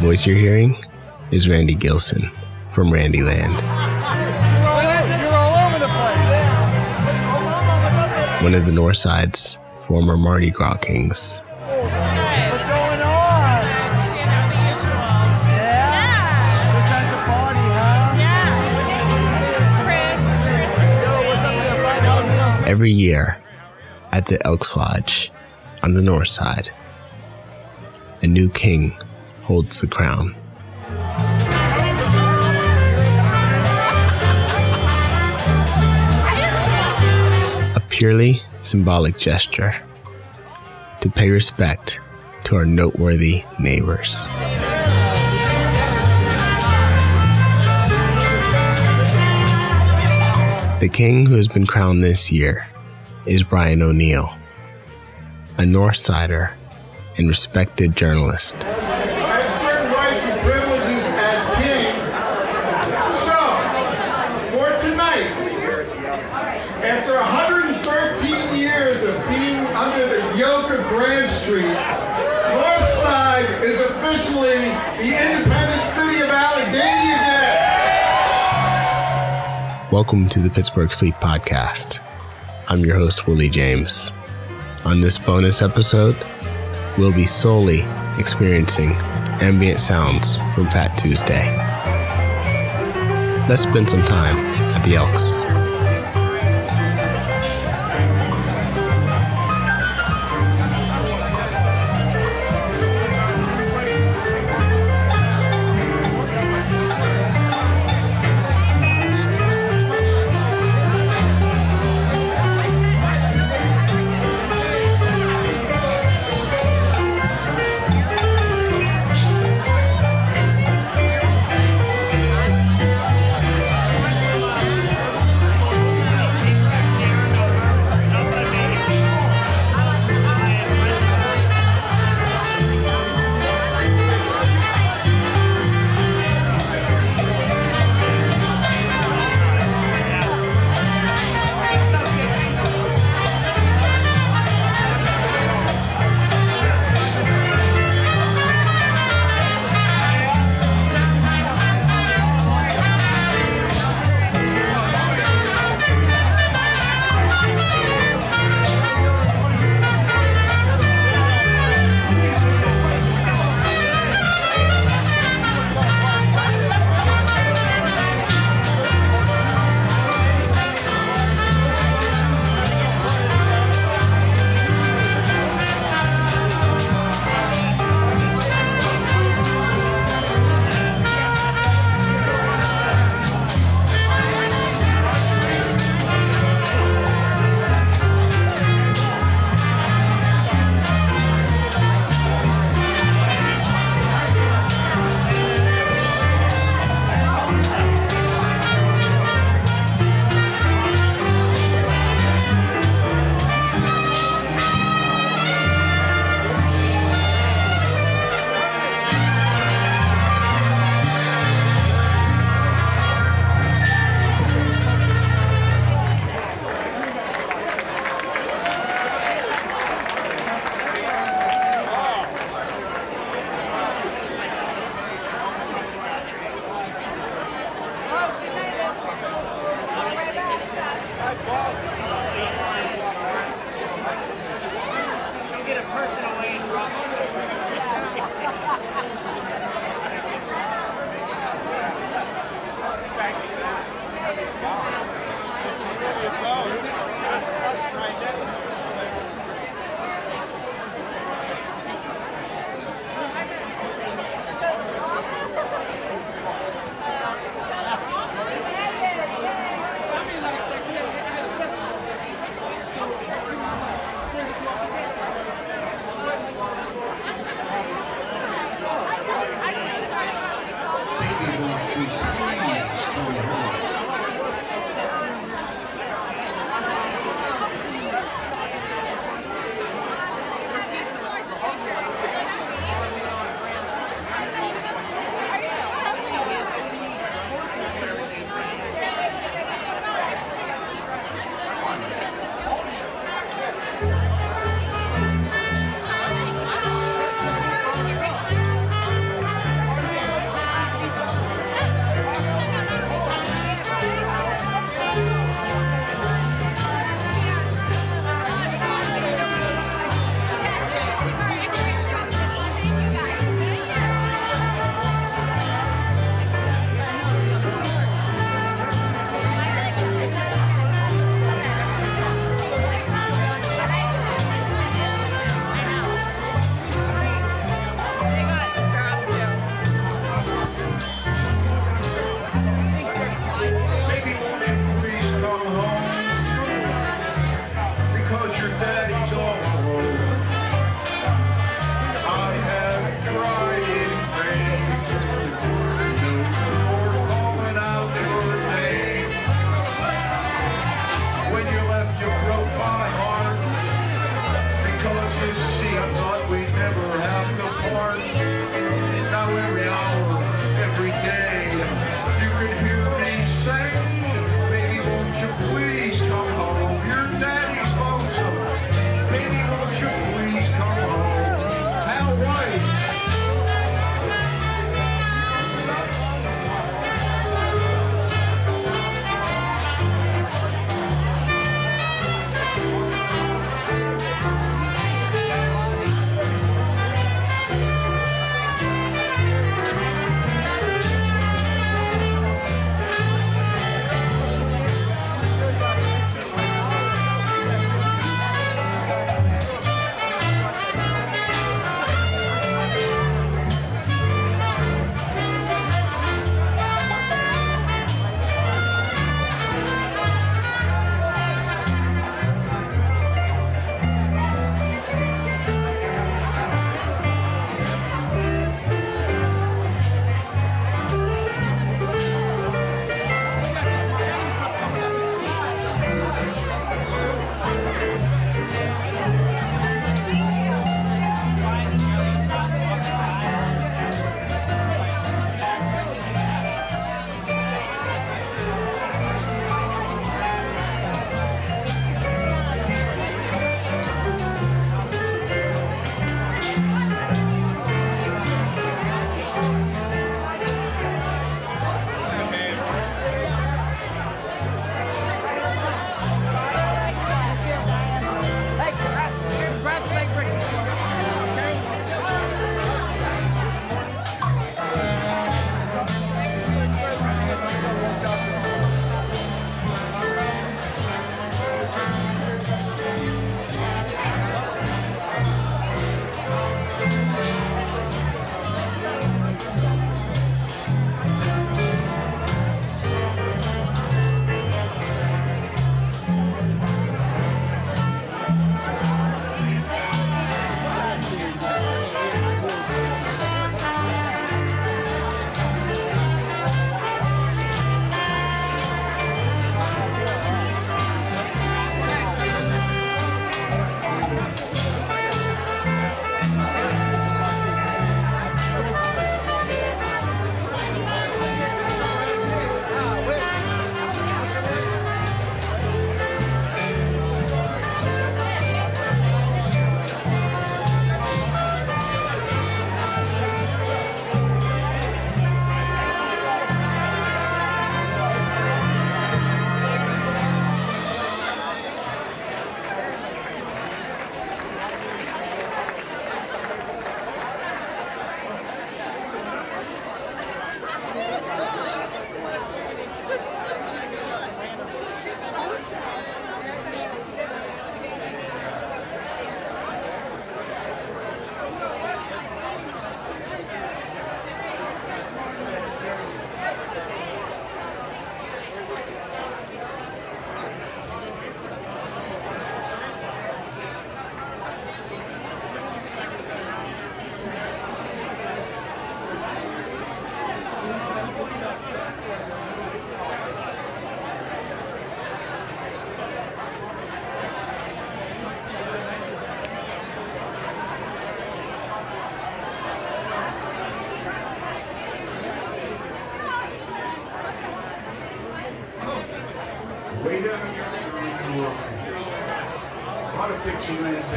voice you're hearing is Randy Gilson from Randyland. One of the North Side's former Mardi Gras kings. Every year at the Elks Lodge on the north side, a new king holds the crown. A purely symbolic gesture to pay respect to our noteworthy neighbors. The king who has been crowned this year is Brian O'Neill, a North Sider and respected journalist. Under the yoke of Grant Street, Northside is officially the independent city of Allegheny again. Welcome to the Pittsburgh Sleep Podcast. I'm your host, Willie James. On this bonus episode, we'll be solely experiencing ambient sounds from Fat Tuesday. Let's spend some time at the Elks.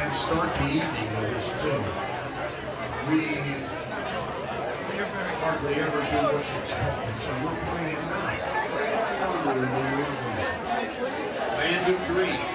and start the evening with this too. We hardly ever do what's expected, so we're playing it now. Land of Dreams.